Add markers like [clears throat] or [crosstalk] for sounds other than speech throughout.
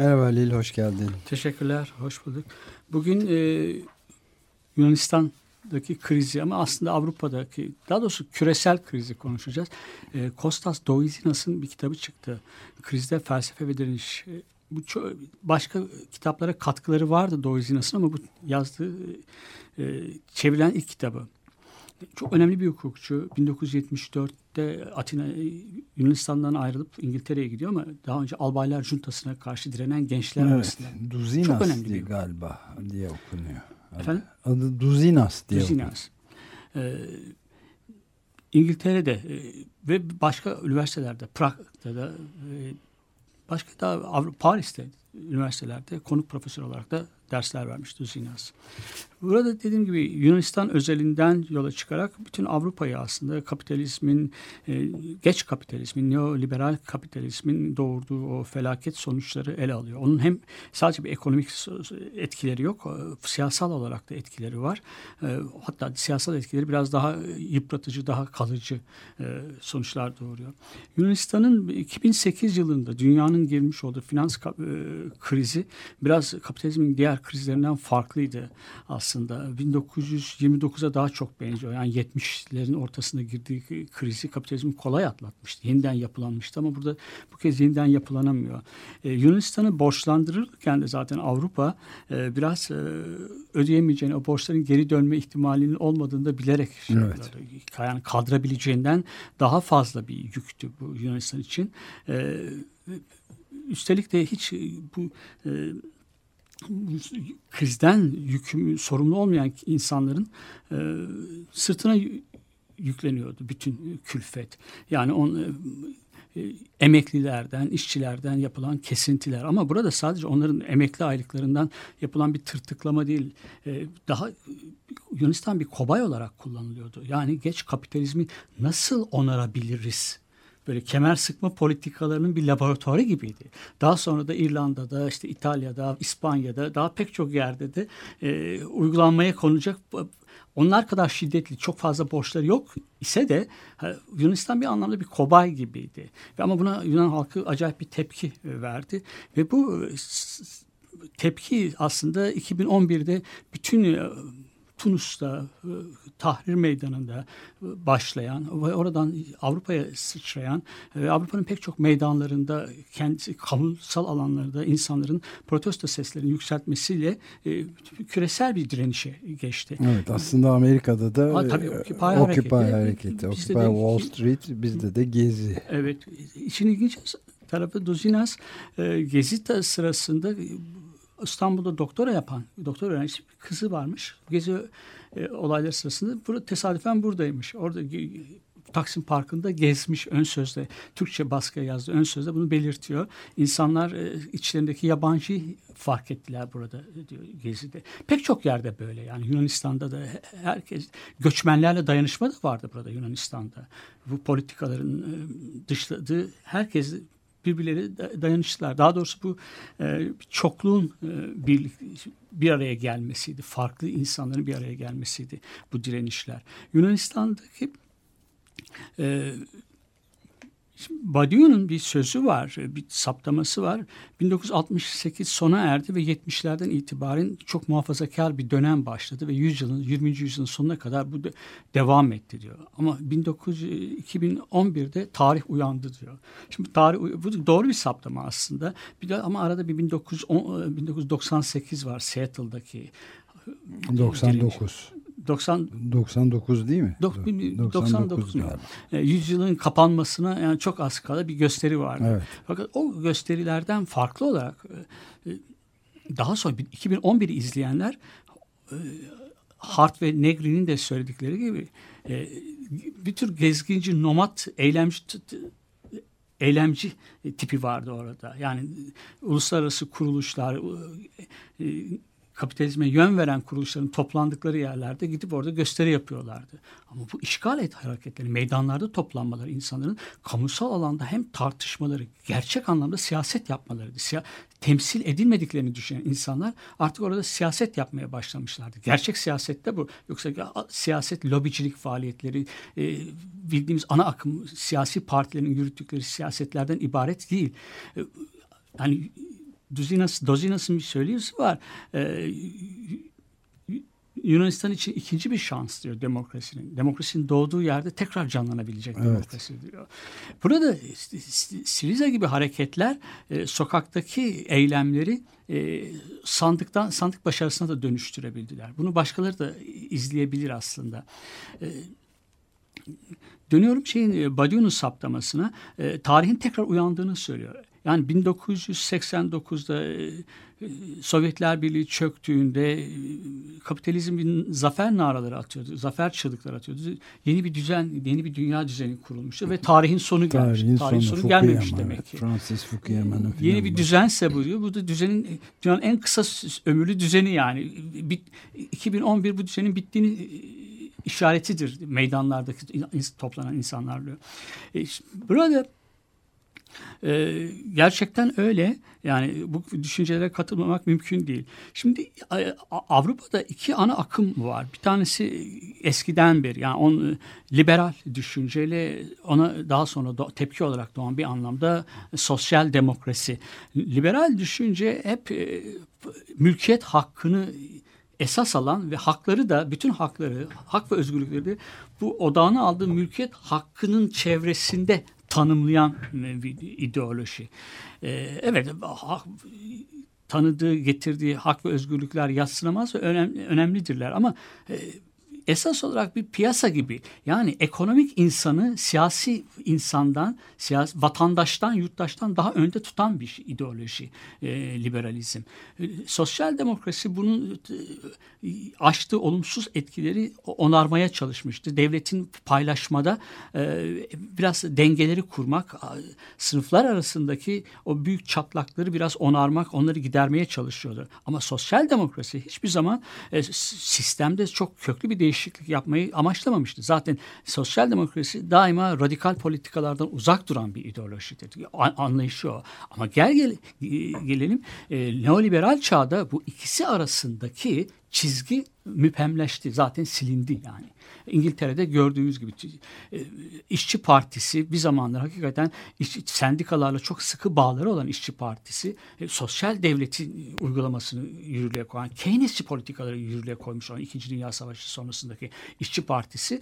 Merhaba Lil, hoş geldin. Teşekkürler, hoş bulduk. Bugün e, Yunanistan'daki krizi ama aslında Avrupa'daki, daha doğrusu küresel krizi konuşacağız. E, Kostas Doizinas'ın bir kitabı çıktı. Krizde felsefe ve direniş. E, bu ço- başka kitaplara katkıları vardı Doizinas'ın ama bu yazdığı e, çevrilen ilk kitabı. Çok önemli bir hukukçu. 1974'te Atina Yunanistan'dan ayrılıp İngiltere'ye gidiyor ama daha önce Albaylar Juntası'na karşı direnen gençler Evet, arasında. Duzinas Çok önemli diye bir- galiba diye okunuyor. Adı- Efendim? Adı Duzinas diye okunuyor. Duzinas. Ee, İngiltere'de e, ve başka üniversitelerde, Prag'da da e, başka da Avru- Paris'te üniversitelerde konuk profesör olarak da dersler vermiş Duzinas. Burada dediğim gibi Yunanistan özelinden yola çıkarak bütün Avrupa'yı aslında kapitalizmin, e, geç kapitalizmin, neoliberal kapitalizmin doğurduğu o felaket sonuçları ele alıyor. Onun hem sadece bir ekonomik etkileri yok, e, siyasal olarak da etkileri var. E, Hatta siyasal etkileri biraz daha yıpratıcı, daha kalıcı sonuçlar doğuruyor. Yunanistan'ın 2008 yılında dünyanın girmiş olduğu finans krizi biraz kapitalizmin diğer krizlerinden farklıydı aslında. 1929'a daha çok benziyor. Yani 70'lerin ortasına girdiği krizi kapitalizm kolay atlatmıştı. Yeniden yapılanmıştı ama burada bu kez yeniden yapılanamıyor. E, Yunanistan'ı borçlandırırken de zaten Avrupa e, biraz e, ödeyemeyeceğini, o borçların geri dönme ihtimalinin olmadığını da bilerek şey Evet. yani kaldırabileceğinden daha fazla bir yüktü bu Yunanistan için. E, üstelik de hiç bu e, krizden yüküm, sorumlu olmayan insanların e, sırtına yü- yükleniyordu bütün külfet. Yani on, e, e, emeklilerden, işçilerden yapılan kesintiler. Ama burada sadece onların emekli aylıklarından yapılan bir tırtıklama değil. E, daha Yunanistan bir kobay olarak kullanılıyordu. Yani geç kapitalizmi nasıl onarabiliriz? Böyle kemer sıkma politikalarının bir laboratuvarı gibiydi. Daha sonra da İrlanda'da, işte İtalya'da, İspanya'da, daha pek çok yerde de e, uygulanmaya konulacak onlar kadar şiddetli çok fazla borçları yok ise de Yunanistan bir anlamda bir kobay gibiydi. Ama buna Yunan halkı acayip bir tepki e, verdi ve bu e, tepki aslında 2011'de bütün e, Tunus'ta, e, Tahrir Meydanı'nda e, başlayan ve oradan Avrupa'ya sıçrayan ve Avrupa'nın pek çok meydanlarında kendi kamusal alanlarda insanların protesto seslerini yükseltmesiyle e, küresel bir direnişe geçti. Evet, aslında Amerika'da da Ha, tabii, Occupy Occupy hareketi. hareketi, Occupy de- Wall Street, bizde de Gezi. Evet, işin ilginç tarafı Duzinas e, Gezi sırasında İstanbul'da doktora yapan doktor öğrencisi bir kızı varmış. Gezi e, olayları sırasında burada tesadüfen buradaymış. Orada Taksim Parkı'nda gezmiş ön sözde Türkçe baskıya yazdı ön sözde bunu belirtiyor. İnsanlar e, içlerindeki yabancı fark ettiler burada diyor Gezi'de. Pek çok yerde böyle yani Yunanistan'da da he- herkes göçmenlerle dayanışma da vardı burada Yunanistan'da. Bu politikaların e, dışladığı herkes birbirleri da- dayanıştılar. Daha doğrusu bu e, çokluğun e, bir, bir araya gelmesiydi. Farklı insanların bir araya gelmesiydi bu direnişler. Yunanistan'daki e, Şimdi Badiou'nun bir sözü var, bir saptaması var. 1968 sona erdi ve 70'lerden itibaren çok muhafazakar bir dönem başladı ve 100 yılın, 20. yüzyılın sonuna kadar bu de- devam etti diyor. Ama 1900, 2011'de tarih uyandı diyor. Şimdi tarih bu doğru bir saptama aslında. Bir de ama arada bir 1910, 1998 var Seattle'daki 99. 90 99 değil mi? Dok- Do- 99 mu? galiba. e, yüzyılın kapanmasına yani çok az kala bir gösteri vardı. Evet. Fakat o gösterilerden farklı olarak e, e, daha sonra bir- 2011'i izleyenler Hart ve Negri'nin de söyledikleri gibi bir tür gezginci nomad eylemci eylemci tipi vardı orada. Yani uluslararası kuruluşlar, kapitalizme yön veren kuruluşların toplandıkları yerlerde gidip orada gösteri yapıyorlardı. Ama bu işgal et hareketleri, meydanlarda toplanmaları insanların kamusal alanda hem tartışmaları, gerçek anlamda siyaset yapmalarıydı. Siya temsil edilmediklerini düşünen insanlar artık orada siyaset yapmaya başlamışlardı. Gerçek siyasette bu. Yoksa siyaset lobicilik faaliyetleri, e, bildiğimiz ana akım siyasi partilerin yürüttükleri siyasetlerden ibaret değil. E, yani Duzinas, Dozinas'ın bir söyleyisi var. Ee, Yunanistan için ikinci bir şans diyor demokrasinin. Demokrasinin doğduğu yerde tekrar canlanabilecek evet. demokrasi diyor. Burada Siriza gibi hareketler e, sokaktaki eylemleri e, sandıktan sandık başarısına da dönüştürebildiler. Bunu başkaları da izleyebilir aslında. E, dönüyorum şeyin e, Badiou'nun saptamasına. E, tarihin tekrar uyandığını söylüyor. Yani 1989'da e, e, Sovyetler Birliği çöktüğünde e, kapitalizm bir zafer naraları atıyordu. Zafer çığlıkları atıyordu. Yeni bir düzen, yeni bir dünya düzeni kurulmuştu ve tarihin sonu gelmiş. Tarihin, tarihin sonu, sonu gelmemiş demek ki. Francis Fukuyama'nın Yeni bir düzense bu diyor. Bu da düzenin dünyanın en kısa ömürlü düzeni yani. 2011 bu düzenin bittiğini işaretidir meydanlardaki toplanan insanlar diyor. Burada e, gerçekten öyle. Yani bu düşüncelere katılmamak mümkün değil. Şimdi Avrupa'da iki ana akım var. Bir tanesi eskiden bir yani on liberal düşünceyle ona daha sonra do, tepki olarak doğan bir anlamda sosyal demokrasi. Liberal düşünce hep e, mülkiyet hakkını esas alan ve hakları da bütün hakları, hak ve özgürlükleri de bu odağına aldığı mülkiyet hakkının çevresinde tanımlayan bir ideoloji. E, evet tanıdığı, getirdiği hak ve özgürlükler yatsınamaz ve önemli, önemlidirler ama e, esas olarak bir piyasa gibi yani ekonomik insanı siyasi insandan, siyasi, vatandaştan, yurttaştan daha önde tutan bir ideoloji e, liberalizm. E, sosyal demokrasi bunun e, açtığı olumsuz etkileri onarmaya çalışmıştı. Devletin paylaşmada e, biraz dengeleri kurmak, sınıflar arasındaki o büyük çatlakları biraz onarmak, onları gidermeye çalışıyordu. Ama sosyal demokrasi hiçbir zaman e, sistemde çok köklü bir değişiklik değişiklik yapmayı amaçlamamıştı. Zaten sosyal demokrasi daima radikal politikalardan uzak duran bir ideolojidir. Anlayışı o. Ama gel, gel gelelim e, neoliberal çağda bu ikisi arasındaki çizgi müphemleşti. Zaten silindi yani. İngiltere'de gördüğünüz gibi e, işçi partisi bir zamanlar hakikaten işçi, sendikalarla çok sıkı bağları olan işçi partisi e, sosyal devletin uygulamasını yürürlüğe koyan Keynesçi politikaları yürürlüğe koymuş olan İkinci Dünya Savaşı sonrasındaki işçi partisi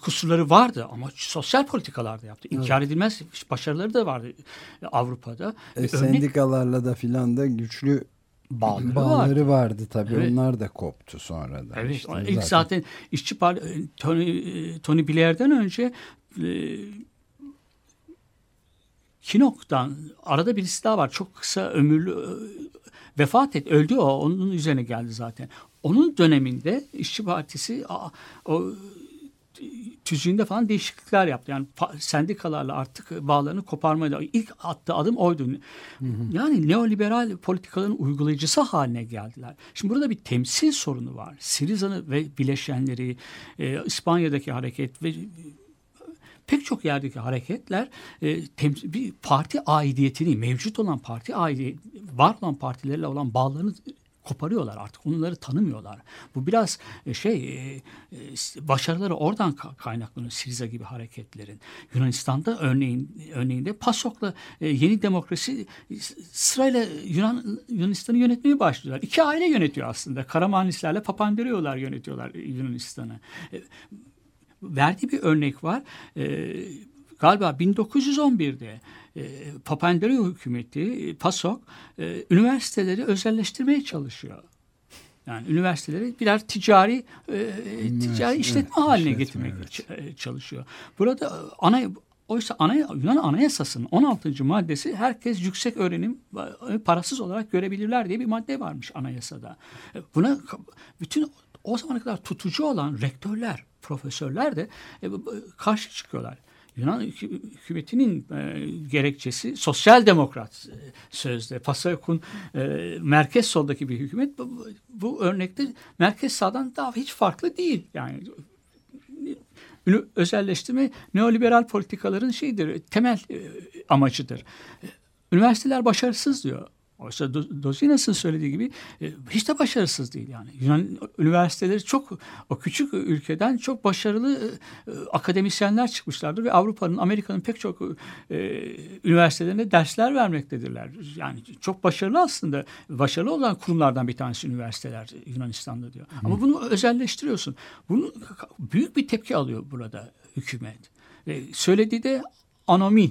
kusurları vardı ama sosyal politikalarda yaptı. İnkar evet. edilmez başarıları da vardı Avrupa'da. E, Örnek, sendikalarla da filan da güçlü bağları, bağları var. vardı tabii. Evet. Onlar da koptu sonradan. Evet. İşte ilk zaten, zaten işçi Tony, Tony Blair'den önce e, Kinok'tan arada birisi daha var. Çok kısa ömürlü e, vefat et öldü o onun üzerine geldi zaten. Onun döneminde İşçi Partisi o tüzüğünde falan değişiklikler yaptı. Yani sendikalarla artık bağlarını koparmaya ilk attığı adım oydu. Hı hı. Yani neoliberal politikaların uygulayıcısı haline geldiler. Şimdi burada bir temsil sorunu var. Siriza'nı ve bileşenleri, e, İspanya'daki hareket ve pek çok yerdeki hareketler e, bir parti aidiyetini, mevcut olan parti aidiyet, var olan partilerle olan bağlarını koparıyorlar artık. Onları tanımıyorlar. Bu biraz e, şey e, e, başarıları oradan kaynaklanıyor Siriza gibi hareketlerin. Yunanistan'da örneğin örneğinde PASOK'la yeni demokrasi sırayla Yunan Yunanistan'ı yönetmeye başlıyorlar. İki aile yönetiyor aslında. Karamanlislerle Papandreou'lar yönetiyorlar Yunanistan'ı. Verdiği bir örnek var. Galiba 1911'de e, Papandreou hükümeti, PASOK, e, üniversiteleri özelleştirmeye çalışıyor. Yani üniversiteleri birer ticari e, ticari işletme evet, haline işletme, getirmeye evet. çalışıyor. Burada ana oysa ana, Yunan Anayasası'nın 16. maddesi herkes yüksek öğrenim parasız olarak görebilirler diye bir madde varmış anayasada. Buna bütün o zamana kadar tutucu olan rektörler, profesörler de karşı çıkıyorlar. Yunan hükümetinin e, gerekçesi sosyal demokrat e, sözde. Pasayok'un e, merkez soldaki bir hükümet bu, bu örnekte merkez sağdan daha hiç farklı değil. Yani özelleştirme neoliberal politikaların şeyidir, temel e, amacıdır. Üniversiteler başarısız diyor. Oysa Dozinas'ın söylediği gibi e, hiç de başarısız değil yani. Yunan üniversiteleri çok o küçük ülkeden çok başarılı e, akademisyenler çıkmışlardır ve Avrupa'nın, Amerika'nın pek çok e, üniversitelerinde dersler vermektedirler. Yani çok başarılı aslında. Başarılı olan kurumlardan bir tanesi üniversiteler Yunanistan'da diyor. Hı. Ama bunu özelleştiriyorsun. Bunu büyük bir tepki alıyor burada hükümet. Ve söylediği de anomi,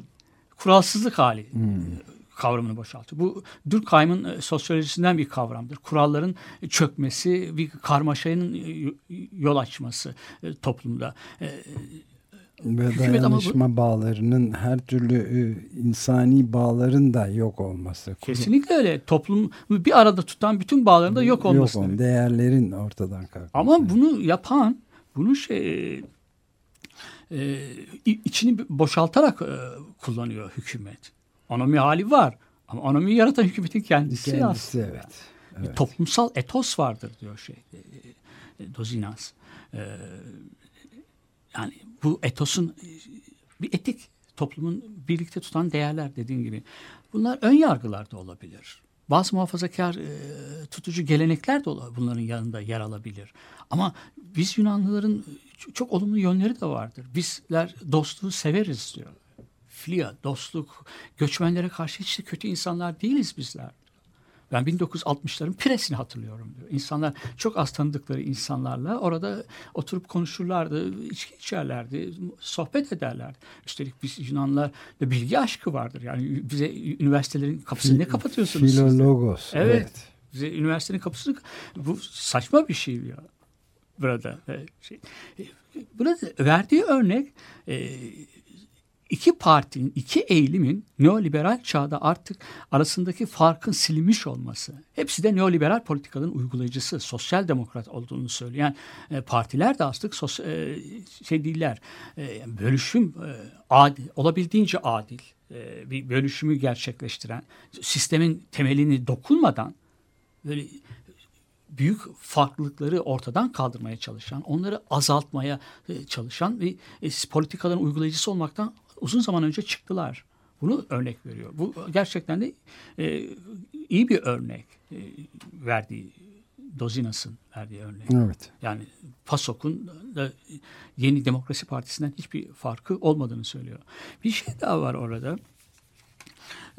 kuralsızlık hali. Hmm kavramını boşaltıyor. Bu Durkheim'ın e, sosyolojisinden bir kavramdır. Kuralların çökmesi, bir karmaşanın e, yol açması e, toplumda. Ve dayanışma bu, bağlarının her türlü insani bağların da yok olması. Kesinlikle öyle. Toplum bir arada tutan bütün bağların da yok olması. Yok değerlerin ortadan kalkması. Ama bunu yapan, bunu şey içini boşaltarak kullanıyor hükümet. Anomi hali var. Ama anomi yaratan hükümetin kendisi, kendisi aslında. Evet. evet. Bir toplumsal etos vardır diyor şey e, e, Dozinas. Ee, yani bu etosun e, bir etik toplumun birlikte tutan değerler dediğin gibi. Bunlar ön yargılar da olabilir. Bazı muhafazakar e, tutucu gelenekler de bunların yanında yer alabilir. Ama biz Yunanlıların çok olumlu yönleri de vardır. Bizler dostluğu severiz diyor filia, dostluk, göçmenlere karşı hiç de kötü insanlar değiliz bizler. Ben 1960'ların Pires'ini hatırlıyorum diyor. İnsanlar çok az tanıdıkları insanlarla orada oturup konuşurlardı, içki içerlerdi, sohbet ederlerdi. Üstelik biz Yunanlar da bilgi aşkı vardır. Yani bize üniversitelerin kapısını ne kapatıyorsunuz? Filologos. Evet. evet. Bize üniversitenin kapısını bu saçma bir şey ya. Burada şey. Burada verdiği örnek e, iki partinin, iki eğilimin neoliberal çağda artık arasındaki farkın silinmiş olması. Hepsi de neoliberal politikaların uygulayıcısı, sosyal demokrat olduğunu söyleyen e, partiler de artık sos, e, şey değiller. E, bölüşüm adil, olabildiğince adil bir bölüşümü gerçekleştiren, sistemin temelini dokunmadan böyle büyük farklılıkları ortadan kaldırmaya çalışan, onları azaltmaya çalışan ve politikaların uygulayıcısı olmaktan uzun zaman önce çıktılar. Bunu örnek veriyor. Bu gerçekten de e, iyi bir örnek e, verdiği Dozinas'ın verdiği örnek. Evet. Yani PASOK'un da yeni Demokrasi Partisi'nden hiçbir farkı olmadığını söylüyor. Bir şey daha var orada.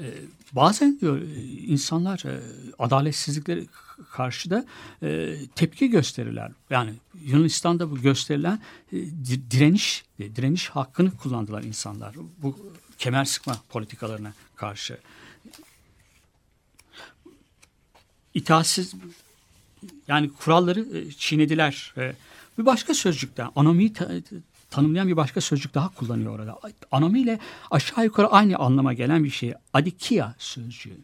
Ee, bazen diyor insanlar e, adaletsizlikleri karşıda e, tepki gösterirler. Yani Yunanistan'da bu gösterilen e, direniş direniş hakkını kullandılar insanlar. Bu kemer sıkma politikalarına karşı. İtaatsiz yani kuralları e, çiğnediler. E, bir başka sözcükten anomi tanımlayan bir başka sözcük daha kullanıyor orada. Anomi ile aşağı yukarı aynı anlama gelen bir şey. Adikia sözcüğü.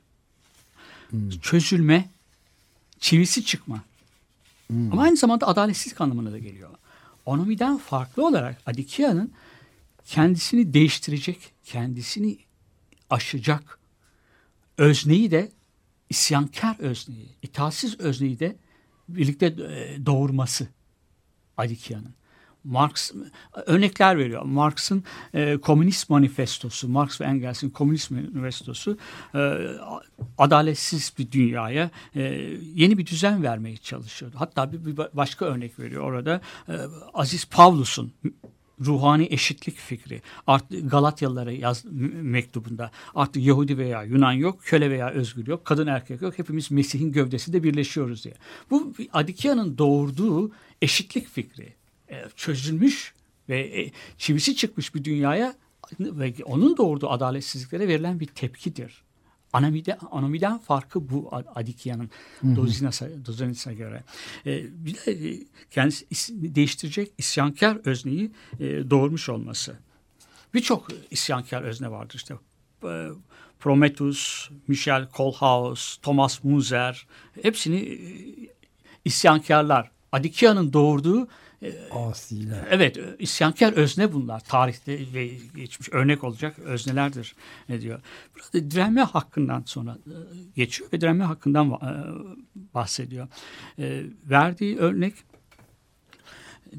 Hmm. Çözülme, çivisi çıkma. Hmm. Ama aynı zamanda adaletsizlik anlamına da geliyor. Onomiden farklı olarak Adikia'nın kendisini değiştirecek, kendisini aşacak özneyi de isyankar özneyi, itaatsiz özneyi de birlikte e, doğurması Adikia'nın. Marx örnekler veriyor. Marx'ın e, Komünist Manifestosu, Marx ve Engels'in Komünist Manifestosu e, adaletsiz bir dünyaya e, yeni bir düzen vermeye çalışıyordu. Hatta bir, bir başka örnek veriyor orada. E, Aziz Pavlus'un ruhani eşitlik fikri. Artık Galatyalılara yaz mektubunda artık Yahudi veya Yunan yok, köle veya özgür yok, kadın erkek yok. Hepimiz Mesih'in gövdesinde birleşiyoruz diye. Bu Adikya'nın doğurduğu eşitlik fikri. E, çözülmüş ve e, çivisi çıkmış bir dünyaya ve onun doğurduğu adaletsizliklere verilen bir tepkidir. Anamide, anomiden farkı bu Adikya'nın Dozinas'a göre. E, bir de e, kendisi değiştirecek isyankar özneyi e, doğurmuş olması. Birçok isyankar özne vardır işte. E, Prometheus, Michel Kohlhaas, Thomas Muser hepsini e, isyankarlar. Adikya'nın doğurduğu Asiler. Evet, isyankar özne bunlar. Tarihte ve geçmiş örnek olacak öznelerdir ne diyor. Burada direnme hakkından sonra e, geçiyor ve direnme hakkından e, bahsediyor. E, verdiği örnek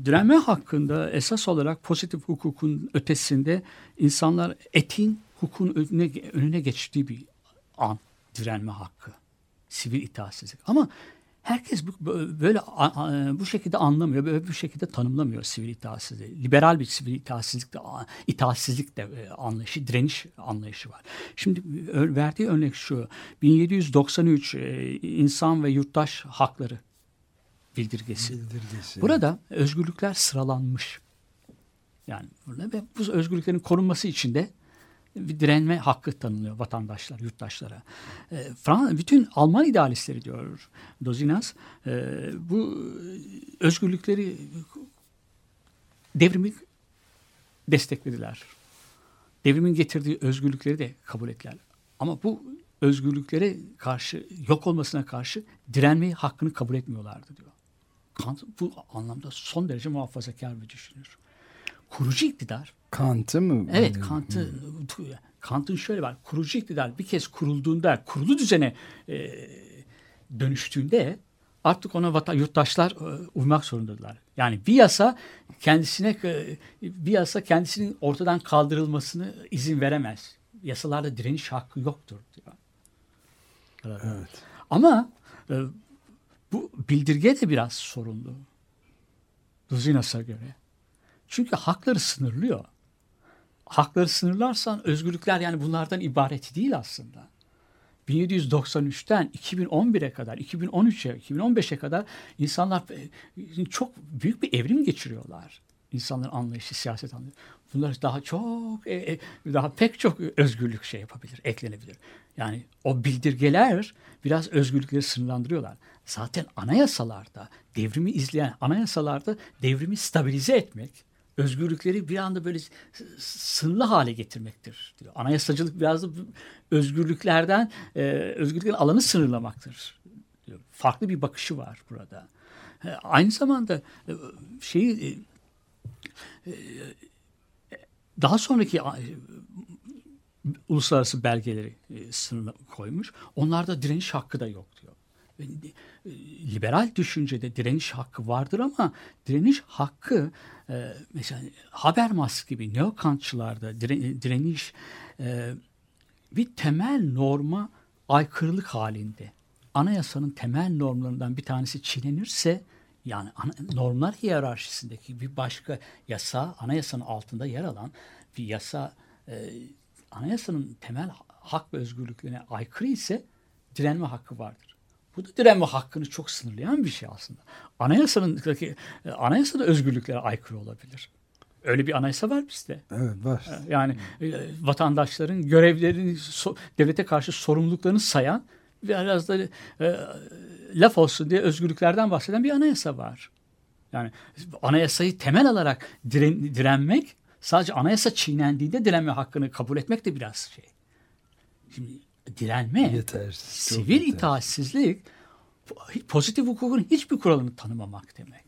direnme hakkında esas olarak pozitif hukukun ötesinde insanlar etin hukukun önüne, önüne geçtiği bir an direnme hakkı. Sivil itaatsizlik. Ama herkes bu, böyle bu şekilde anlamıyor, böyle bu şekilde tanımlamıyor sivil itaatsizliği. Liberal bir sivil itaatsizlik de, itaatsizlik de e, anlayışı, direniş anlayışı var. Şimdi verdiği örnek şu, 1793 e, insan ve yurttaş hakları bildirgesi. bildirgesi. Burada özgürlükler sıralanmış. Yani burada ve bu özgürlüklerin korunması için de direnme hakkı tanınıyor vatandaşlar, yurttaşlara. E, Frans, bütün Alman idealistleri diyor Dozinas, e, bu özgürlükleri devrimi desteklediler. Devrimin getirdiği özgürlükleri de kabul ettiler. Ama bu özgürlüklere karşı, yok olmasına karşı direnmeyi hakkını kabul etmiyorlardı diyor. Kant bu anlamda son derece muhafazakar bir düşünür. Kurucu iktidar. Kant'ı mı? Evet Kant'ı. Kant'ın şöyle var. Kurucu iktidar bir kez kurulduğunda, kurulu düzene e, dönüştüğünde artık ona vatan, yurttaşlar e, uymak zorundadılar. Yani bir yasa kendisine e, bir yasa kendisinin ortadan kaldırılmasını izin veremez. Yasalarda direniş hakkı yoktur diyor. Evet. Ama e, bu bildirge de biraz sorunlu. Duzinas'a göre. Çünkü hakları sınırlıyor. Hakları sınırlarsan özgürlükler yani bunlardan ibaret değil aslında. 1793'ten 2011'e kadar, 2013'e, 2015'e kadar insanlar e, çok büyük bir evrim geçiriyorlar. İnsanların anlayışı, siyaset anlayışı. Bunlar daha çok, e, e, daha pek çok özgürlük şey yapabilir, eklenebilir. Yani o bildirgeler biraz özgürlükleri sınırlandırıyorlar. Zaten anayasalarda, devrimi izleyen anayasalarda devrimi stabilize etmek, özgürlükleri bir anda böyle sınırlı hale getirmektir. Diyor. Anayasacılık biraz da özgürlüklerden, e, özgürlüklerin alanı sınırlamaktır. Diyor. Farklı bir bakışı var burada. E, aynı zamanda e, şeyi e, e, daha sonraki uluslararası belgeleri e, sınırına koymuş. Onlarda direniş hakkı da yok diyor. E, liberal düşüncede direniş hakkı vardır ama direniş hakkı e, mesela Habermas gibi neokantçılarda direniş bir temel norma aykırılık halinde. Anayasanın temel normlarından bir tanesi çiğnenirse yani normlar hiyerarşisindeki bir başka yasa, anayasanın altında yer alan bir yasa anayasanın temel hak ve özgürlüklerine aykırı ise direnme hakkı vardır. Bu da direnme hakkını çok sınırlayan bir şey aslında. Anayasanın anayasada özgürlüklere aykırı olabilir. Öyle bir anayasa var bizde. Evet var. E, yani e, vatandaşların görevlerini devlete karşı sorumluluklarını sayan biraz da e, laf olsun diye özgürlüklerden bahseden bir anayasa var. Yani anayasayı temel alarak diren, direnmek sadece anayasa çiğnendiğinde direnme hakkını kabul etmek de biraz şey. Şimdi direnme, yetersiz, sivil yetersiz. itaatsizlik pozitif hukukun hiçbir kuralını tanımamak demek.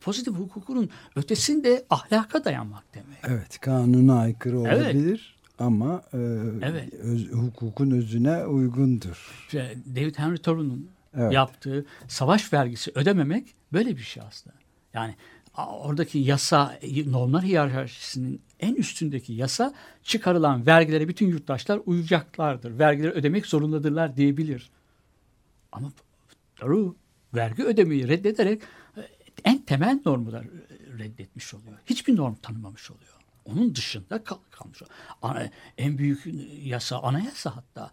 Pozitif hukukun ötesinde ahlaka dayanmak demek. Evet, kanuna aykırı olabilir evet. ama e, evet. öz, hukukun özüne uygundur. David Henry Thoreau'nun evet. yaptığı savaş vergisi ödememek böyle bir şey aslında. Yani oradaki yasa, normlar hiyerarşisinin en üstündeki yasa çıkarılan vergilere bütün yurttaşlar uyacaklardır. Vergileri ödemek zorundadırlar diyebilir. Ama doğru vergi ödemeyi reddederek e, en temel normu da reddetmiş oluyor. Hiçbir norm tanımamış oluyor. Onun dışında kal kalmış. En büyük yasa anayasa hatta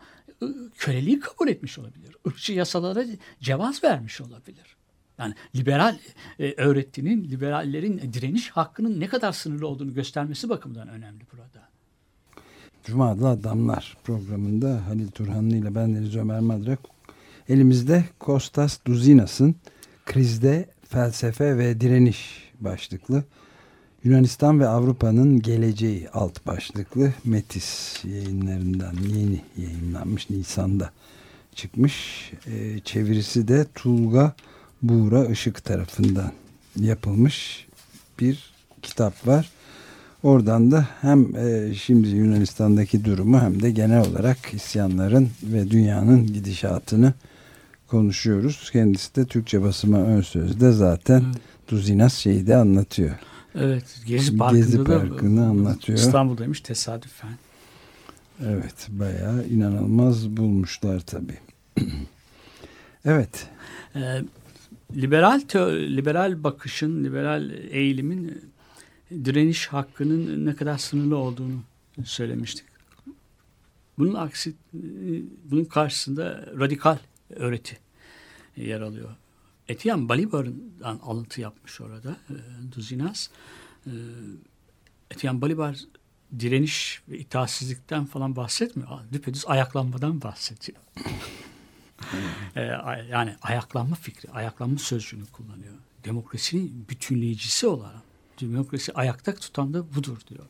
köleliği kabul etmiş olabilir. Irkçı yasalara cevaz vermiş olabilir. Yani liberal e, öğretinin, liberallerin direniş hakkının ne kadar sınırlı olduğunu göstermesi bakımından önemli burada. Cuma Adlı Adamlar programında Halil Turhanlı ile ben Deniz Ömer Madrak elimizde Kostas Duzinas'ın Krizde Felsefe ve Direniş başlıklı Yunanistan ve Avrupa'nın Geleceği alt başlıklı Metis yayınlarından yeni yayınlanmış Nisan'da çıkmış. E, çevirisi de Tulga Buğra Işık tarafından yapılmış bir kitap var. Oradan da hem e, şimdi Yunanistan'daki durumu hem de genel olarak isyanların ve dünyanın gidişatını konuşuyoruz. Kendisi de Türkçe basıma ön sözde zaten Evet. Duzinas şeyi de anlatıyor. Evet. Gezi Parkı'nda Gezi da Parkı'nı anlatıyor. İstanbul'daymış tesadüfen. Evet bayağı inanılmaz bulmuşlar tabii. [clears throat] evet Ee, liberal liberal bakışın, liberal eğilimin e, direniş hakkının ne kadar sınırlı olduğunu söylemiştik. Bunun aksi, e, bunun karşısında radikal öğreti yer alıyor. Etienne Balibar'dan alıntı yapmış orada e, Duzinas. E, Etienne Balibar direniş ve itaatsizlikten falan bahsetmiyor. Düpedüz ayaklanmadan bahsediyor. Ee, yani ayaklanma fikri, ayaklanma sözcüğünü kullanıyor. Demokrasinin bütünleyicisi olarak demokrasi ayakta tutan da budur diyor.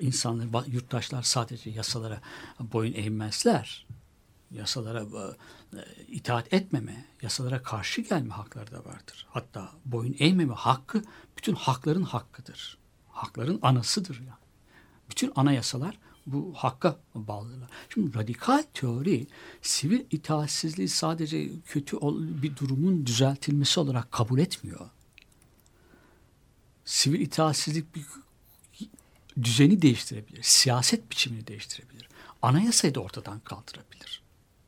İnsanlar, yurttaşlar sadece yasalara boyun eğmezler. Yasalara e, itaat etmeme, yasalara karşı gelme hakları da vardır. Hatta boyun eğmeme hakkı bütün hakların hakkıdır. Hakların anasıdır yani. Bütün anayasalar bu hakka bağlılar. Şimdi radikal teori sivil itaatsizliği sadece kötü bir durumun düzeltilmesi olarak kabul etmiyor. Sivil itaatsizlik bir düzeni değiştirebilir. Siyaset biçimini değiştirebilir. Anayasayı da ortadan kaldırabilir.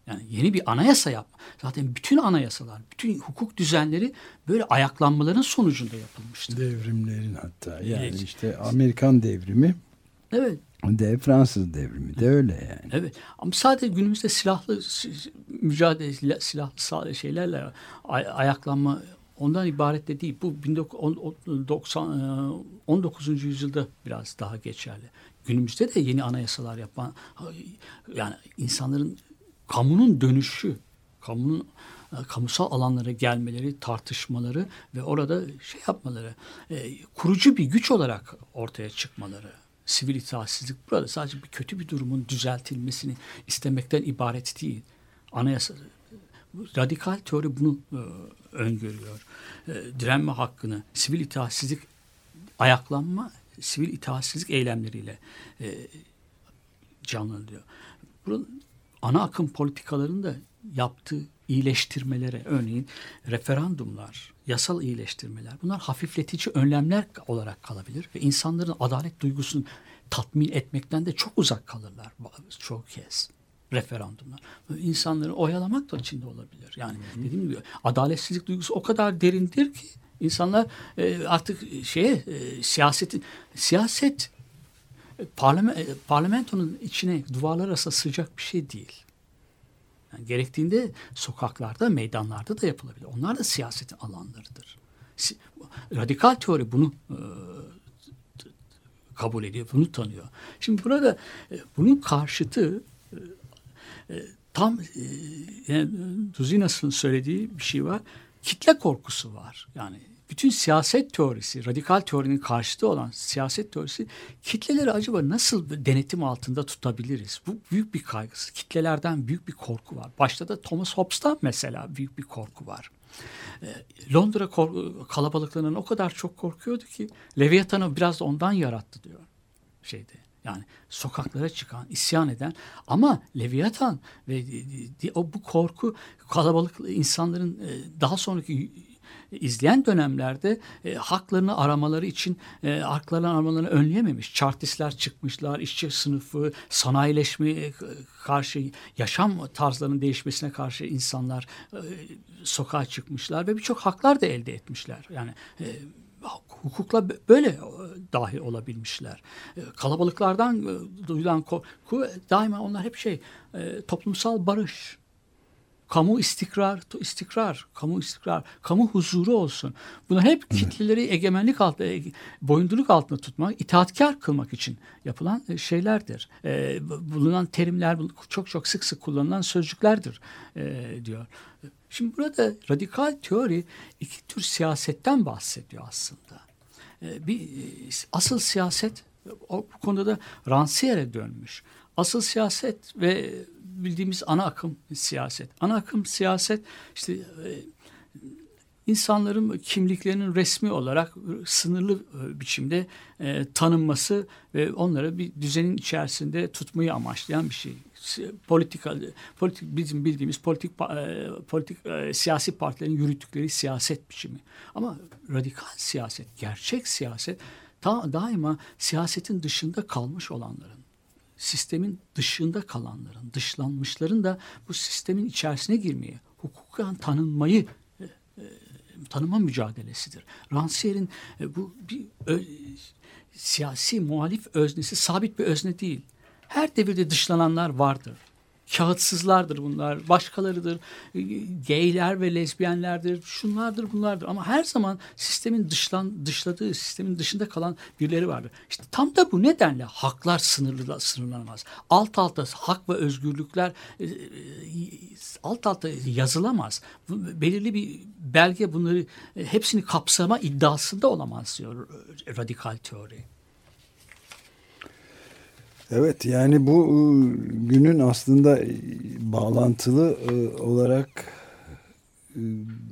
Yani yeni bir anayasa yapma. Zaten bütün anayasalar, bütün hukuk düzenleri böyle ayaklanmaların sonucunda yapılmıştır. devrimlerin hatta yani Evet. işte Amerikan devrimi Evet. De Fransız devrimi de öyle yani. Evet ama sadece günümüzde silahlı si- mücadele silahlı şeylerle ay- ayaklanma ondan ibaret de değil. Bu 1990 19. yüzyılda biraz daha geçerli. Günümüzde de yeni anayasalar yapan yani insanların kamunun dönüşü, kamunun e, kamusal alanlara gelmeleri, tartışmaları ve orada şey yapmaları, e, kurucu bir güç olarak ortaya çıkmaları. Sivil itaatsizlik burada sadece bir kötü bir durumun düzeltilmesini istemekten ibaret değil. Anayasa radikal teori bunu e, öngörüyor. E, direnme hakkını, sivil itaatsizlik ayaklanma, sivil itaatsizlik eylemleriyle e, canlandırıyor. Bunun ana akım politikalarının da yaptığı iyileştirmelere, örneğin referandumlar, yasal iyileştirmeler, bunlar hafifletici önlemler olarak kalabilir ve insanların adalet duygusunu tatmin etmekten de çok uzak kalırlar çoğu kez referandumlar. İnsanları oyalamak da içinde olabilir. Yani dediğim gibi adaletsizlik duygusu o kadar derindir ki insanlar e, artık şeye e, siyasetin siyaset parlament, parlamentonun içine duvarlar arasında sıcak bir şey değil. Yani gerektiğinde sokaklarda, meydanlarda da yapılabilir. Onlar da siyasetin alanlarıdır. Radikal teori bunu e, kabul ediyor, bunu tanıyor. Şimdi burada e, bunun karşıtı e, e, tam e, yani Duzinas'ın söylediği bir şey var. Kitle korkusu var. Yani bütün siyaset teorisi, radikal teorinin karşıtı olan siyaset teorisi kitleleri acaba nasıl denetim altında tutabiliriz? Bu büyük bir kaygısı. Kitlelerden büyük bir korku var. Başta da Thomas Hobbes'tan mesela büyük bir korku var. E, Londra kalabalıklarından o kadar çok korkuyordu ki Leviathan'ı biraz da ondan yarattı diyor şeyde. Yani sokaklara çıkan, isyan eden ama Leviathan ve o bu korku kalabalık insanların e, daha sonraki izleyen dönemlerde e, haklarını aramaları için e, haklarını aramalarını önleyememiş. Chartistler çıkmışlar, işçi sınıfı, sanayileşmeye karşı, yaşam tarzlarının değişmesine karşı insanlar e, sokağa çıkmışlar ve birçok haklar da elde etmişler. Yani e, hukukla böyle e, dahi olabilmişler. E, Kalabalıklardan e, duyulan korku daima onlar hep şey e, toplumsal barış, kamu istikrar, istikrar, kamu istikrar, kamu huzuru olsun. Bunlar hep kitleleri egemenlik altında, e, boyunduruk altında tutmak, itaatkar kılmak için yapılan e, şeylerdir. E, bulunan terimler çok çok sık sık kullanılan sözcüklerdir e, diyor. Şimdi burada radikal teori iki tür siyasetten bahsediyor aslında. E, bir asıl siyaset o, bu konuda da Rancière'e dönmüş. Asıl siyaset ve bildiğimiz ana akım siyaset. Ana akım siyaset işte e, insanların kimliklerinin resmi olarak sınırlı e, biçimde e, tanınması ve onları bir düzenin içerisinde tutmayı amaçlayan bir şey. Politika, politik bizim bildiğimiz politik politik siyasi partilerin yürüttükleri siyaset biçimi. Ama radikal siyaset, gerçek siyaset daima siyasetin dışında kalmış olanların sistemin dışında kalanların, dışlanmışların da bu sistemin içerisine girmeyi, hukuken tanınmayı e, e, tanıma mücadelesidir. Rancière'in e, bu bir ö, siyasi muhalif öznesi sabit bir özne değil. Her devirde dışlananlar vardır kağıtsızlardır bunlar, başkalarıdır, geyler ve lezbiyenlerdir, şunlardır bunlardır. Ama her zaman sistemin dışlan, dışladığı, sistemin dışında kalan birileri vardır. İşte tam da bu nedenle haklar sınırlı, sınırlanamaz. Alt alta hak ve özgürlükler e, e, alt alta yazılamaz. Belirli bir belge bunları e, hepsini kapsama iddiasında olamaz diyor radikal teori. Evet yani bu ıı, günün aslında ıı, bağlantılı ıı, olarak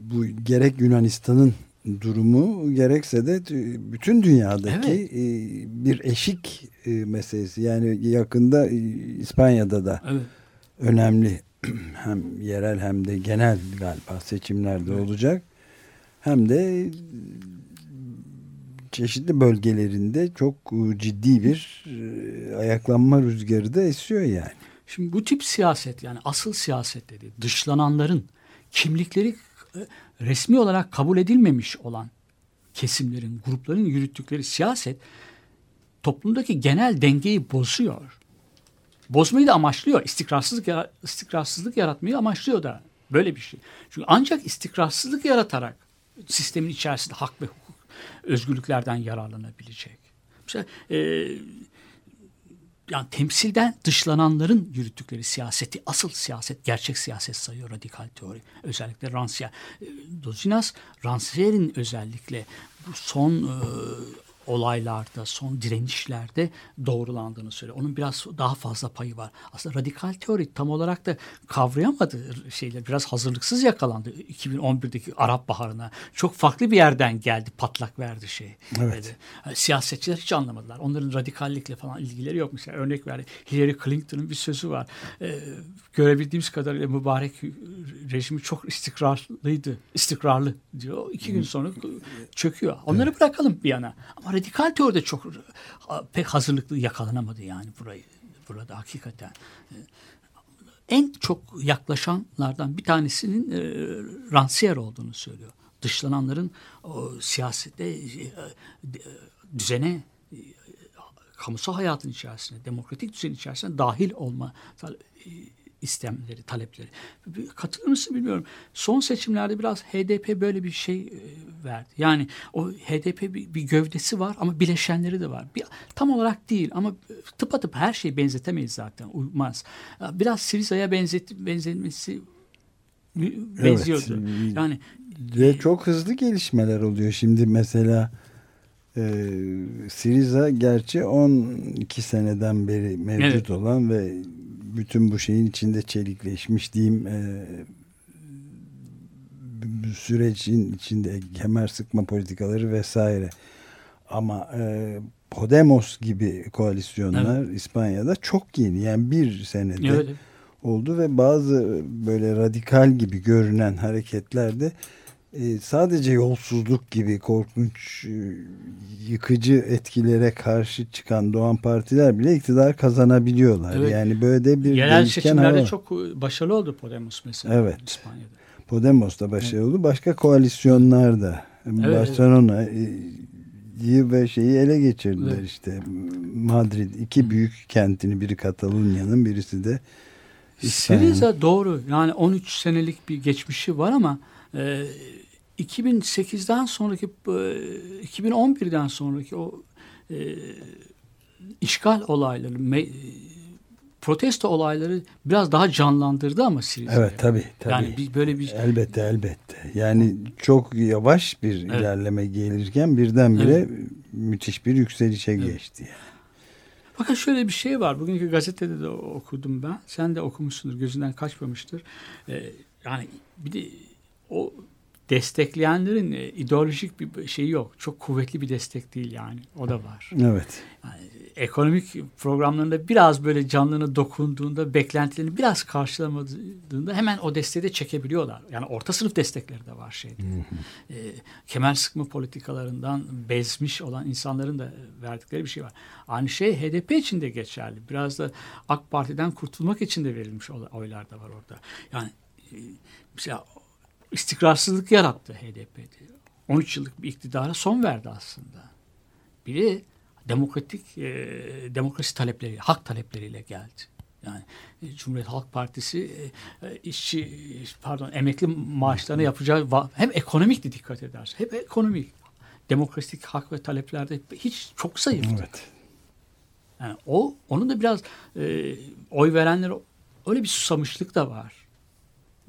bu gerek Yunanistan'ın durumu gerekse de bütün dünyadaki evet. bir eşik meselesi. Yani yakında İspanya'da da evet. önemli [clears throat] hem yerel hem de genel galiba seçimlerde evet. olacak. Hem de çeşitli bölgelerinde çok e, ciddi bir e, ayaklanma rüzgarı da esiyor yani. Şimdi bu tip siyaset yani asıl siyaset dedi dışlananların kimlikleri e, resmi olarak kabul edilmemiş olan kesimlerin, grupların yürüttükleri siyaset toplumdaki genel dengeyi bozuyor. Bozmayı da amaçlıyor. İstikrarsızlık, istikrarsızlık yaratmayı amaçlıyor da. Böyle bir şey. Çünkü ancak istikrarsızlık yaratarak sistemin içerisinde hak ve hukuk özgürlüklerden yararlanabilecek. Mesela, e, yani temsilden dışlananların yürüttükleri siyaseti asıl siyaset, gerçek siyaset sayıyor radikal teori. Özellikle Rancière. Dozinas, Rancière'in özellikle bu son e, olaylarda, son direnişlerde doğrulandığını söylüyor. Onun biraz daha fazla payı var. Aslında radikal teori tam olarak da kavrayamadı şeyler. Biraz hazırlıksız yakalandı 2011'deki Arap Baharı'na. Çok farklı bir yerden geldi, patlak verdi şey. Evet. Yani, siyasetçiler hiç anlamadılar. Onların radikallikle falan ilgileri yok. Mesela örnek verdi. Hillary Clinton'ın bir sözü var. Ee, görebildiğimiz kadarıyla mübarek rejimi çok istikrarlıydı. İstikrarlı diyor. İki gün sonra çöküyor. Onları evet. bırakalım bir yana. Ama radikal teoride çok pek hazırlıklı yakalanamadı yani burayı. Burada hakikaten. E, en çok yaklaşanlardan bir tanesinin e, Rancière olduğunu söylüyor. Dışlananların o, siyasette e, düzene e, kamusal hayatın içerisine, demokratik düzen içerisine dahil olma istemleri, talepleri. Katılır mısın bilmiyorum. Son seçimlerde biraz HDP böyle bir şey e, verdi. Yani o HDP bir, bir gövdesi var ama bileşenleri de var. Bir, tam olarak değil ama tıpatıp her şeyi benzetemeyiz zaten. Uymaz. Biraz Siriza'ya benzet, benzetmesi benziyordu. Evet. Yani ve çok hızlı gelişmeler oluyor. Şimdi mesela e, Siriza gerçi 12 seneden beri mevcut evet. olan ve bütün bu şeyin içinde çelikleşmiş diyeyim e, sürecin içinde kemer sıkma politikaları vesaire ama e, Podemos gibi koalisyonlar evet. İspanya'da çok yeni yani bir senede evet. oldu ve bazı böyle radikal gibi görünen hareketlerde e, sadece yolsuzluk gibi korkunç e, yıkıcı etkilere karşı çıkan doğan partiler bile iktidar kazanabiliyorlar. Evet. Yani böyle de bir yerel seçimlerde hava. çok başarılı oldu Podemos mesela evet. İspanya'da. Podemos da başarılı oldu. Başka koalisyonlar da evet, Barcelona'yı ve şeyi ele geçirdiler evet. işte. Madrid iki büyük kentini biri Katalunya'nın birisi de. Siriza doğru. Yani 13 senelik bir geçmişi var ama e, 2008'den sonraki 2011'den e, sonraki o e, işgal olayları protesto olayları biraz daha canlandırdı ama Sirizya'yı. Evet tabi. tabii. Yani bir, böyle bir elbette elbette. Yani çok yavaş bir evet. ilerleme gelirken birdenbire evet. müthiş bir yükselişe evet. geçti. Yani. Fakat şöyle bir şey var. Bugünkü gazetede de okudum ben. Sen de okumuşsundur. Gözünden kaçmamıştır. Ee, yani bir de o destekleyenlerin e, ideolojik bir şeyi yok. Çok kuvvetli bir destek değil yani. O da var. Evet. Yani ekonomik programlarında biraz böyle canlına dokunduğunda, beklentilerini biraz karşılamadığında hemen o desteği de çekebiliyorlar. Yani orta sınıf destekleri de var şeyde. E, kemer sıkma politikalarından bezmiş olan insanların da verdikleri bir şey var. Aynı şey HDP için de geçerli. Biraz da AK Parti'den kurtulmak için de verilmiş oylar da var orada. Yani e, mesela istikrarsızlık yarattı HDP'de. 13 yıllık bir iktidara son verdi aslında. Biri demokratik e, demokrasi talepleri, hak talepleriyle geldi. Yani e, Cumhuriyet Halk Partisi e, e işçi pardon emekli maaşlarına yapacağı hem ekonomik de dikkat eder. Hep ekonomik. Demokratik hak ve taleplerde hiç çok zayıftı. Evet. Yani o onun da biraz e, oy verenler öyle bir susamışlık da var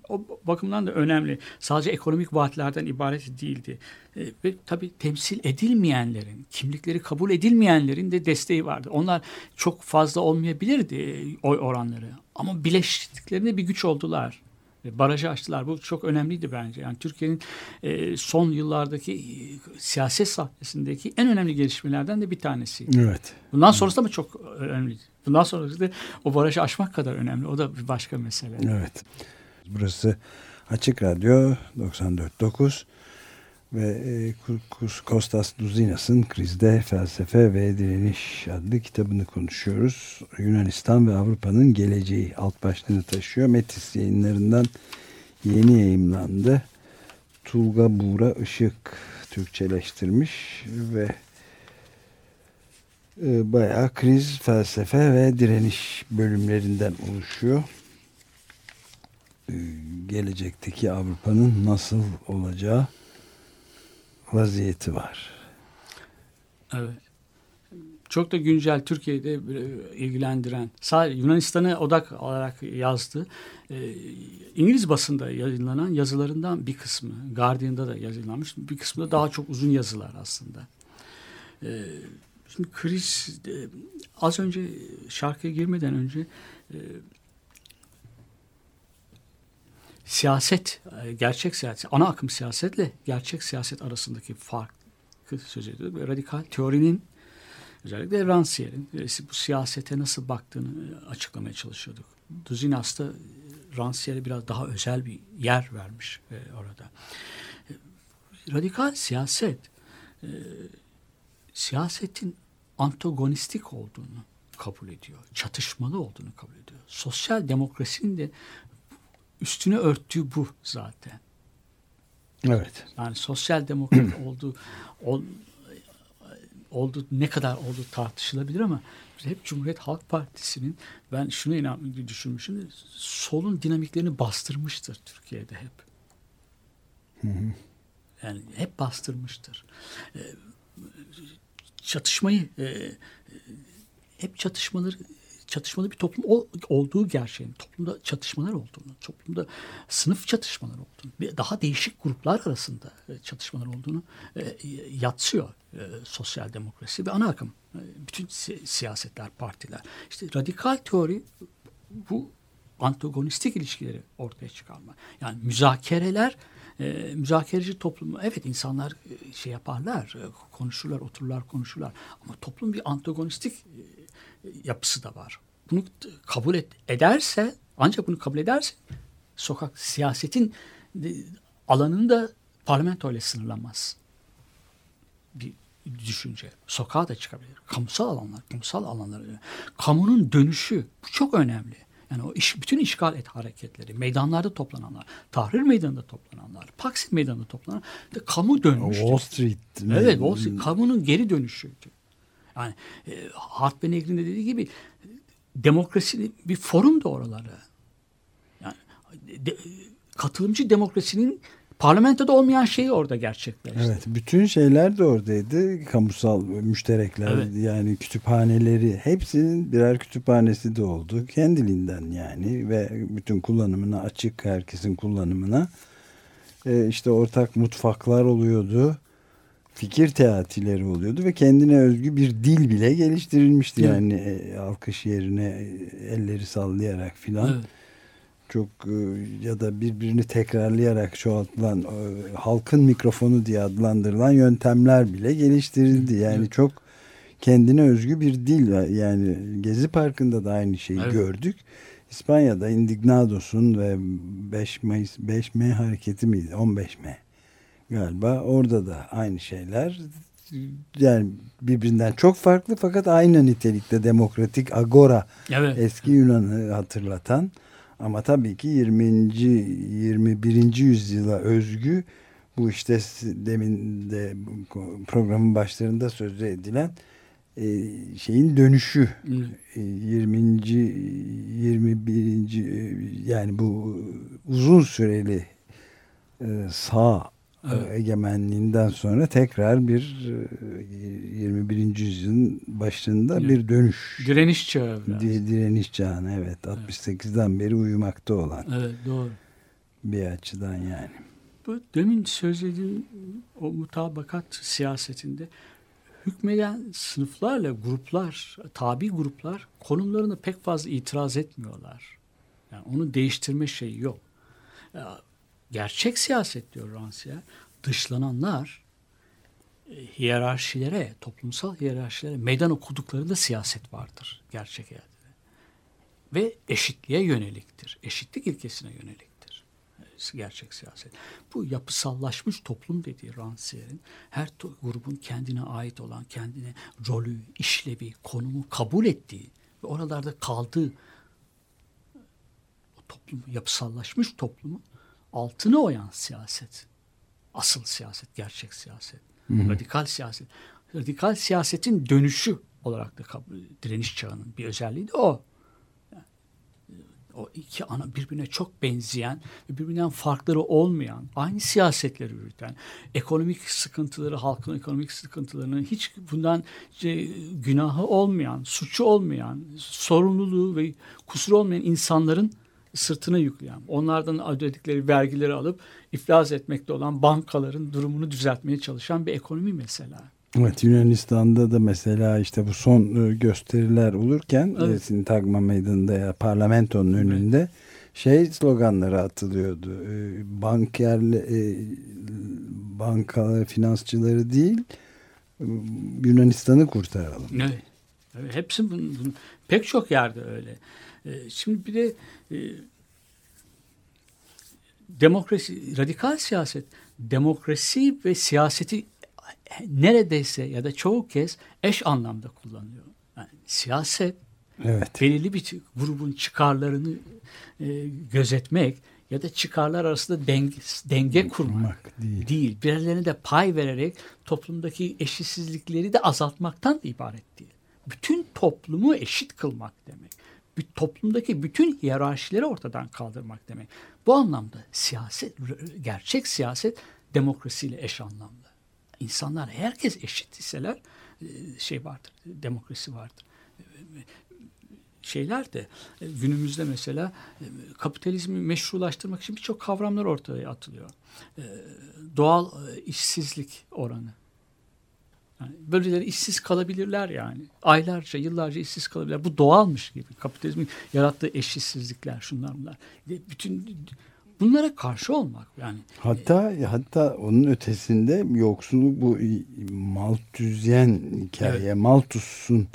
o bakımdan da önemli. Sadece ekonomik vaatlerden ibaret değildi. E, ve tabii temsil edilmeyenlerin, kimlikleri kabul edilmeyenlerin de desteği vardı. Onlar çok fazla olmayabilirdi oy oranları. Ama bileştiklerinde bir güç oldular. Barajı açtılar. Bu çok önemliydi bence. Yani Türkiye'nin e, son yıllardaki e, siyaset sahnesindeki en önemli gelişmelerden de bir tanesi. Evet. Bundan sonrası da mı çok önemli? Bundan sonrası da o barajı aşmak kadar önemli. O da bir başka mesele. Evet. Burası Açık Radyo 94.9 ve e, Kostas Duzinas'ın Krizde Felsefe ve Direniş adlı kitabını konuşuyoruz. Yunanistan ve Avrupa'nın geleceği alt başlığını taşıyor. Metis yayınlarından yeni yayımlandı. Tulga Buğra Işık Türkçeleştirmiş ve e, bayağı kriz, felsefe ve direniş bölümlerinden oluşuyor. E, gelecekteki Avrupa'nın nasıl olacağı vaziyeti var. Evet. Çok da güncel Türkiye'de ilgilendiren sadece Yunanistan'ı odak olarak yazdı. Ee, İngiliz basında yayınlanan yazılarından bir kısmı Guardian'da da yayınlanmış. Bir kısmı da daha çok uzun yazılar aslında. Şimdi kriz e, az önce şarkıya girmeden önce e, siyaset, e, gerçek siyaset, ana akım siyasetle gerçek siyaset arasındaki farkı söz ediyor. Ve radikal teorinin özellikle Rancière'in e, bu siyasete nasıl baktığını e, açıklamaya çalışıyorduk. Duzinas da Rancière'e biraz daha özel bir yer vermiş orada. Radikal siyaset siyasetin antagonistik olduğunu kabul ediyor. Çatışmalı olduğunu kabul ediyor. Sosyal demokrasinin de üstüne örttüğü bu zaten. Evet. Yani sosyal demokrat [clears throat] olduğu ol, oldu ne kadar oldu tartışılabilir ama hep Cumhuriyet Halk Partisi'nin ben şunu inan düşünmüşüm solun dinamiklerini bastırmıştır Türkiye'de hep. Hı hı. Yani hep bastırmıştır. Ee, çatışmayı e, hep çatışmaları çatışmalı bir toplum olduğu gerçeğini, toplumda çatışmalar olduğunu, toplumda sınıf çatışmalar olduğunu, daha değişik gruplar arasında e, çatışmalar olduğunu e, yatsıyor e, sosyal demokrasi ve ana akım. Bütün siyasetler, partiler. İşte radikal teori bu antagonistik ilişkileri ortaya çıkarma. Yani müzakereler e, müzakereci toplumu evet insanlar şey yaparlar konuşurlar otururlar konuşurlar ama toplum bir antagonistik yapısı da var. Bunu kabul et, ederse ancak bunu kabul ederse sokak siyasetin e, alanını da parlamento ile sınırlanmaz. Bir düşünce. Sokağa da çıkabilir. Kamusal alanlar, kamusal alanlar. Kamunun dönüşü bu çok önemli. Yani o iş, bütün işgal et hareketleri, meydanlarda toplananlar, Tahrir Meydanı'nda toplananlar, Taksim Meydanı'nda toplananlar, de kamu dönmüştü. Wall Street. Evet, Wall Street, kamunun geri dönüşüydü. Yani e, Hart ve Negrin de dediği gibi demokrasinin bir forum da oraları. Yani de, katılımcı demokrasinin parlamentoda olmayan şeyi orada gerçekleşti. Evet, bütün şeyler de oradaydı. Kamusal müşterekler evet. yani kütüphaneleri hepsinin birer kütüphanesi de oldu. Kendiliğinden yani ve bütün kullanımına açık herkesin kullanımına. Ee, işte ortak mutfaklar oluyordu fikir teatileri oluyordu ve kendine özgü bir dil bile geliştirilmişti evet. yani e, alkış yerine elleri sallayarak filan. Evet. çok e, ya da birbirini tekrarlayarak çoğaltılan e, halkın mikrofonu diye adlandırılan yöntemler bile geliştirildi. Yani Evet. çok kendine özgü bir dil. Yani Gezi Parkı'nda da aynı şeyi Evet. gördük. İspanya'da Indignados'un ve 5 Mayıs 5M hareketi miydi? 15M galiba. Orada da aynı şeyler. Yani birbirinden çok farklı fakat aynı nitelikte demokratik agora Evet. eski Yunan'ı hatırlatan ama tabii ki 20. 21. yüzyıla özgü bu işte demin de programın başlarında sözü edilen e, şeyin dönüşü Evet. e, 20. 21. e, yani bu uzun süreli e, sağ e, Evet. egemenliğinden sonra tekrar bir e, 21. yüzyılın başında bir dönüş Direniş çağı. biraz. Di- direniş çağına evet 68'den beri uyumakta olan Evet doğru. bir açıdan yani. Bu demin söylediğim o mutabakat siyasetinde hükmeden sınıflarla gruplar, tabi gruplar konumlarına pek fazla itiraz etmiyorlar. Yani onu değiştirme şeyi yok. Gerçek siyaset diyor Rancière, dışlananlar e, hiyerarşilere, toplumsal hiyerarşilere meydan okuduklarında siyaset vardır gerçek hayatta. Ve eşitliğe yöneliktir. Eşitlik ilkesine yöneliktir gerçek siyaset. Bu yapısallaşmış toplum dediği Rancière'in her grubun kendine ait olan, kendine rolü, işlevi, konumu kabul ettiği ve oralarda kaldığı o toplum, yapısallaşmış toplumun altını oyan siyaset. Asıl siyaset, gerçek siyaset. Radikal siyaset. Radikal siyasetin dönüşü olarak da kabul, direniş çağının bir özelliği de o o iki ana birbirine çok benzeyen ve birbirinden farkları olmayan, aynı siyasetleri yürüten, ekonomik sıkıntıları, halkın ekonomik sıkıntılarını hiç bundan şey, günahı olmayan, suçu olmayan, sorumluluğu ve kusuru olmayan insanların sırtına yükleyen, onlardan ödedikleri vergileri alıp iflas etmekte olan bankaların durumunu düzeltmeye çalışan bir ekonomi mesela. Evet Yunanistan'da da mesela işte bu son e, gösteriler olurken Evet. evet. Sintagma Meydanı'nda ya parlamentonun önünde şey sloganları atılıyordu. E, Bankerle e, bankaları, finansçıları değil e, Yunanistan'ı kurtaralım. Evet. evet hepsi bunun, bunun- pek çok yerde öyle. Ee, şimdi bir de e, demokrasi, radikal siyaset, demokrasi ve siyaseti neredeyse ya da çoğu kez eş anlamda kullanıyor. Yani siyaset Evet. belirli bir grubun çıkarlarını e, gözetmek ya da çıkarlar arasında denge, denge kurmak Kurmak değil. değil. Birilerine de pay vererek toplumdaki eşitsizlikleri de azaltmaktan ibaret değil. Bütün toplumu eşit kılmak demek. Bir toplumdaki bütün hiyerarşileri ortadan kaldırmak demek. Bu anlamda siyaset, gerçek siyaset demokrasiyle eş anlamlı. İnsanlar herkes eşit iseler e, şey vardır, demokrasi vardır şeyler de e, günümüzde mesela e, kapitalizmi meşrulaştırmak için birçok kavramlar ortaya atılıyor. Doğal işsizlik oranı. Yani böyleleri işsiz kalabilirler yani. Aylarca, yıllarca işsiz kalabilirler. Bu doğalmış gibi. Kapitalizmin yarattığı eşitsizlikler, şunlar bunlar. Bütün bunlara karşı olmak yani. Hatta hatta onun ötesinde yoksulluk bu Malthusyen hikaye. Malthus'un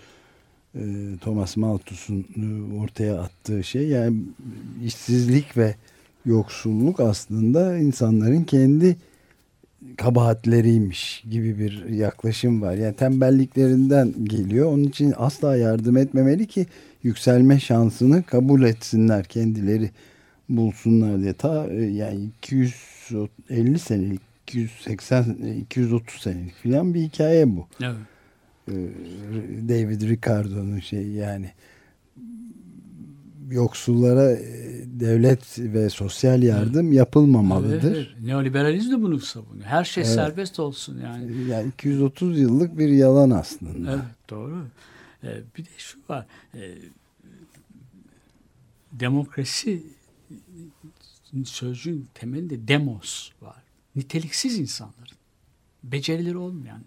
e, Thomas Malthus'un e, ortaya attığı şey yani işsizlik ve yoksulluk aslında insanların kendi kabahatleriymiş gibi bir yaklaşım var. Yani tembelliklerinden geliyor. Onun için asla yardım etmemeli ki yükselme şansını kabul etsinler kendileri bulsunlar diye. Ta e, yani 250 senelik 280 230 senelik filan bir hikaye bu. Evet. Ee, David Ricardo'nun şey yani yoksullara e, devlet ve sosyal yardım yapılmamalıdır. Evet, evet. Neoliberalizm de bunu savunuyor. Her şey Evet. serbest olsun yani. Yani 230 yıllık bir yalan aslında. Evet doğru. Ee, bir de şu var. Ee, demokrasi sözcüğün temelinde demos var. Niteliksiz insanların. Becerileri olmayan,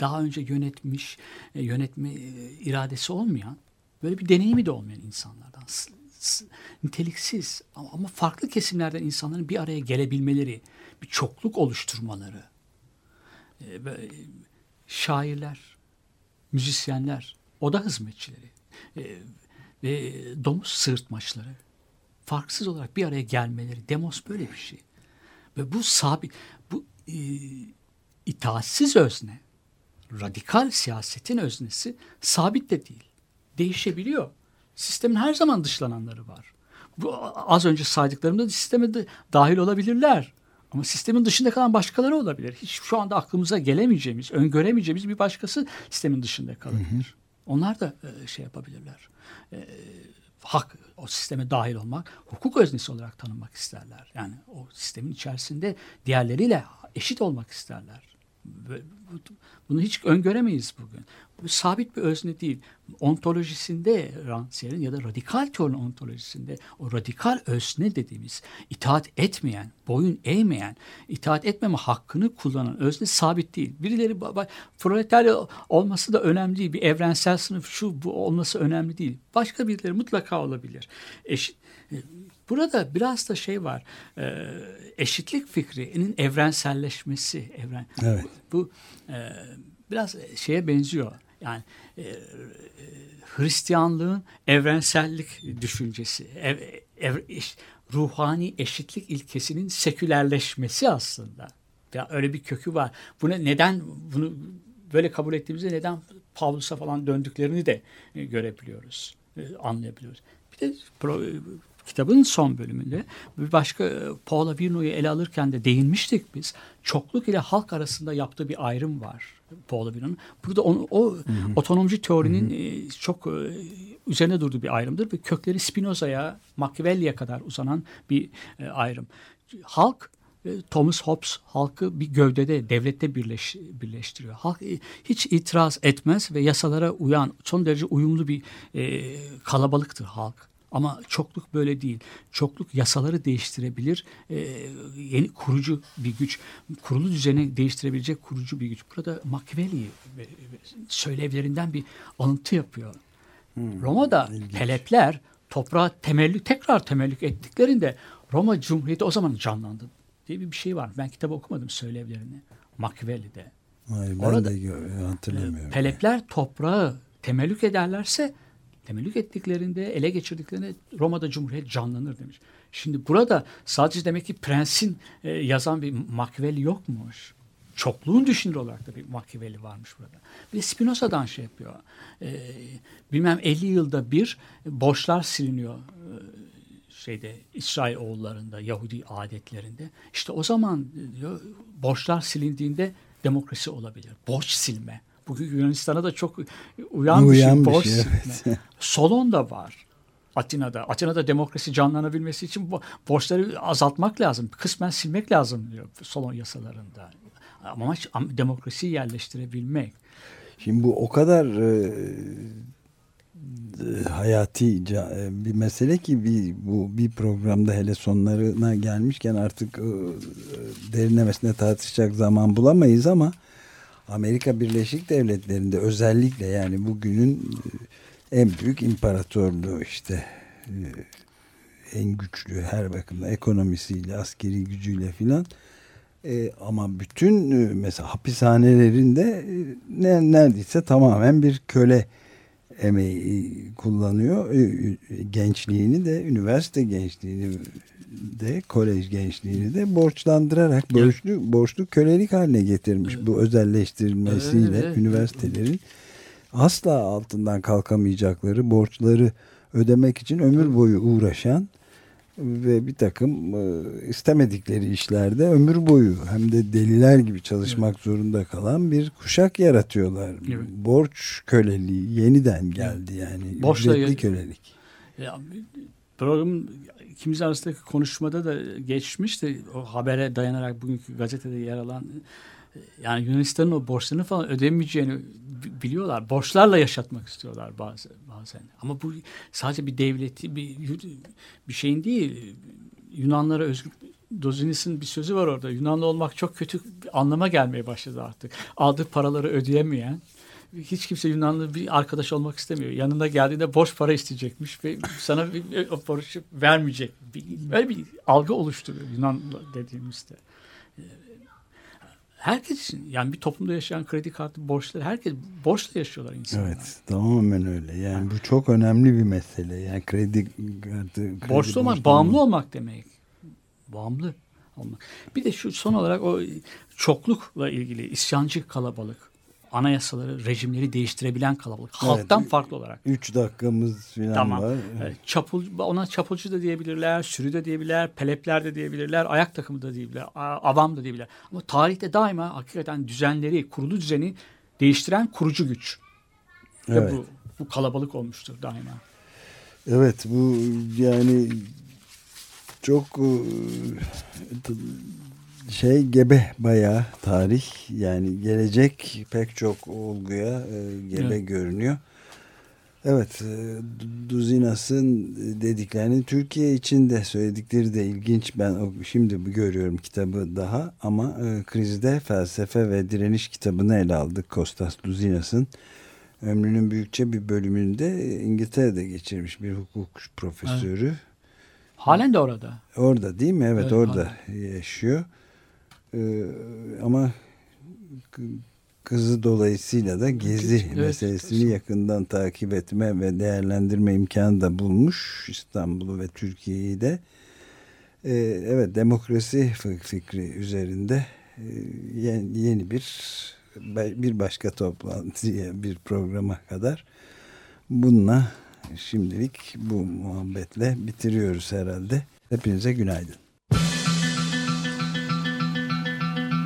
daha önce yönetmiş, e, yönetme e, iradesi olmayan, böyle bir deneyimi de olmayan insanlardan. Niteliksiz ama, farklı kesimlerden insanların bir araya gelebilmeleri, bir çokluk oluşturmaları. E, böyle şairler, müzisyenler, oda hizmetçileri e, ve domuz sığırtmaçları farksız olarak bir araya gelmeleri. Demos böyle bir şey. Ve bu sabit, bu e, itaatsiz özne, radikal siyasetin öznesi sabit de değil. Değişebiliyor. Sistemin her zaman dışlananları var. Bu az önce saydıklarımda sisteme de dahil olabilirler. Ama sistemin dışında kalan başkaları olabilir. Hiç şu anda aklımıza gelemeyeceğimiz, öngöremeyeceğimiz bir başkası sistemin dışında kalabilir. Onlar da e, şey yapabilirler. E, hak o sisteme dahil olmak, hukuk öznesi olarak tanınmak isterler. Yani o sistemin içerisinde diğerleriyle eşit olmak isterler. Bunu hiç öngöremeyiz bugün. Bu sabit bir özne değil. Ontolojisinde Rancière'in ya da radikal teorinin ontolojisinde o radikal özne dediğimiz itaat etmeyen, boyun eğmeyen, itaat etmeme hakkını kullanan özne sabit değil. Birileri proletarya olması da önemli değil. Bir evrensel sınıf şu bu olması önemli değil. Başka birileri mutlaka olabilir. Eşit, Burada biraz da şey var. e, eşitlik fikrinin evrenselleşmesi. Evren. Evet. Bu e, biraz şeye benziyor. Yani e, Hristiyanlığın evrensellik düşüncesi, ev, ev- eş- ruhani eşitlik ilkesinin sekülerleşmesi aslında. Ya öyle bir kökü var. Buna neden bunu böyle kabul ettiğimizde neden Pavlus'a falan döndüklerini de görebiliyoruz, anlayabiliyoruz. Bir de kitabın son bölümünde bir başka e, Paula Virno'yu ele alırken de değinmiştik biz. Çokluk ile halk arasında yaptığı bir ayrım var Paula Virno'nun. Burada onu, o otonomcu teorinin e, çok e, üzerine durduğu bir ayrımdır ve kökleri Spinoza'ya, Machiavelli'ye kadar uzanan bir ayrım. Halk Thomas Hobbes halkı bir gövdede, devlette birleş, birleştiriyor. Halk hiç itiraz etmez ve yasalara uyan, son derece uyumlu bir e, kalabalıktır halk. Ama çokluk böyle değil. Çokluk yasaları değiştirebilir. e, yeni kurucu bir güç. Kurulu düzeni değiştirebilecek kurucu bir güç. Burada Machiavelli ve- ve söylevlerinden bir alıntı yapıyor. Roma'da Pelepler toprağa temellük, tekrar temellük ettiklerinde Roma Cumhuriyeti o zaman canlandı diye bir şey var. Ben kitabı okumadım söylevlerini. Machiavelli'de. Hayır, ben Orada- de hatırlamıyorum. Pelepler toprağı temellük ederlerse temellük ettiklerinde, ele geçirdiklerinde Roma'da Cumhuriyet canlanır demiş. Şimdi burada sadece demek ki prensin e, yazan bir Machiavelli yokmuş. Çokluğun düşünür olarak da bir Machiavelli varmış burada. Bir de Spinoza'dan şey yapıyor. E, bilmem 50 yılda bir borçlar siliniyor e, şeyde İsrail oğullarında, Yahudi adetlerinde. İşte o zaman diyor borçlar silindiğinde demokrasi olabilir. Borç silme. Bugün Yunanistan'a da çok uyan bir Uyan şey. bir Borç şey, silme. [laughs] Solon da var. Atina'da. Atina'da demokrasi canlanabilmesi için bo- borçları azaltmak lazım. Kısmen silmek lazım diyor Solon yasalarında. Amaç am- demokrasiyi yerleştirebilmek. Şimdi bu o kadar e, hayati e, bir mesele ki bir, bu bir programda hele sonlarına gelmişken artık e, e, derinlemesine tartışacak zaman bulamayız ama Amerika Birleşik Devletleri'nde özellikle yani bugünün e, en büyük imparatorluğu işte e, en güçlü her bakımda ekonomisiyle askeri gücüyle filan e, ama bütün e, mesela hapishanelerinde e, ne, neredeyse tamamen bir köle emeği kullanıyor. E, e, gençliğini de, üniversite gençliğini de, kolej gençliğini de borçlandırarak borçlu, borçlu kölelik haline getirmiş. Bu özelleştirilmesiyle Evet. üniversitelerin asla altından kalkamayacakları borçları ödemek için ömür boyu uğraşan ve bir takım e, istemedikleri işlerde ömür boyu hem de deliler gibi çalışmak zorunda kalan bir kuşak yaratıyorlar. Evet. Borç köleliği yeniden geldi yani. Borçla- Ücretli kölelik. Ya, programın ikimiz arasındaki konuşmada da geçmişti. O habere dayanarak bugünkü gazetede yer alan yani Yunanistan'ın o borçlarını falan ödemeyeceğini bi- biliyorlar. Borçlarla yaşatmak istiyorlar bazı bazen. Ama bu sadece bir devleti bir bir şeyin değil. Yunanlara özgü Dozinis'in bir sözü var orada. Yunanlı olmak çok kötü bir anlama gelmeye başladı artık. Aldığı paraları ödeyemeyen hiç kimse Yunanlı bir arkadaş olmak istemiyor. Yanında geldiğinde borç para isteyecekmiş ve sana bir, o borcu vermeyecek. Bir, böyle bir algı oluşturuyor Yunan dediğimizde. Ee, herkes için yani bir toplumda yaşayan kredi kartı borçları herkes borçla yaşıyorlar insanlar. Evet tamamen öyle. Yani bu çok önemli bir mesele. Yani kredi kartı kredi Borçlu olmak, bağımlı olmak demek. Bağımlı olmak. Bir de şu son olarak o çoklukla ilgili isyancı kalabalık, anayasaları, rejimleri değiştirebilen kalabalık. Halktan Evet. farklı olarak. Üç dakikamız falan Tamam. var. Evet, çapul, ona çapulcu da diyebilirler, sürü de diyebilirler, pelepler de diyebilirler, ayak takımı da diyebilirler, avam da diyebilirler. Ama tarihte daima hakikaten düzenleri, kurulu düzeni değiştiren kurucu güç. Ve Evet. bu, bu kalabalık olmuştur daima. Evet bu yani çok e, şey gebe bayağı tarih yani gelecek pek çok olguya e, gebe Evet. görünüyor. Evet e, Du- Duzinas'ın dediklerini Türkiye için de söyledikleri de ilginç. Ben şimdi görüyorum kitabı daha ama e, krizde felsefe ve direniş kitabını ele aldık Kostas Duzinas'ın. Ömrünün büyükçe bir bölümünde İngiltere'de geçirmiş bir hukuk profesörü. Halen de orada. Orada değil mi? Evet, Evet, orada yaşıyor. Ee, ama kızı dolayısıyla da gezi Evet, meselesini yakından takip etme ve değerlendirme imkanı da bulmuş İstanbul'u ve Türkiye'yi de. Ee, evet demokrasi fikri üzerinde e, yeni, yeni bir bir başka toplantıya bir programa kadar bununla şimdilik bu muhabbetle bitiriyoruz herhalde. Hepinize günaydın.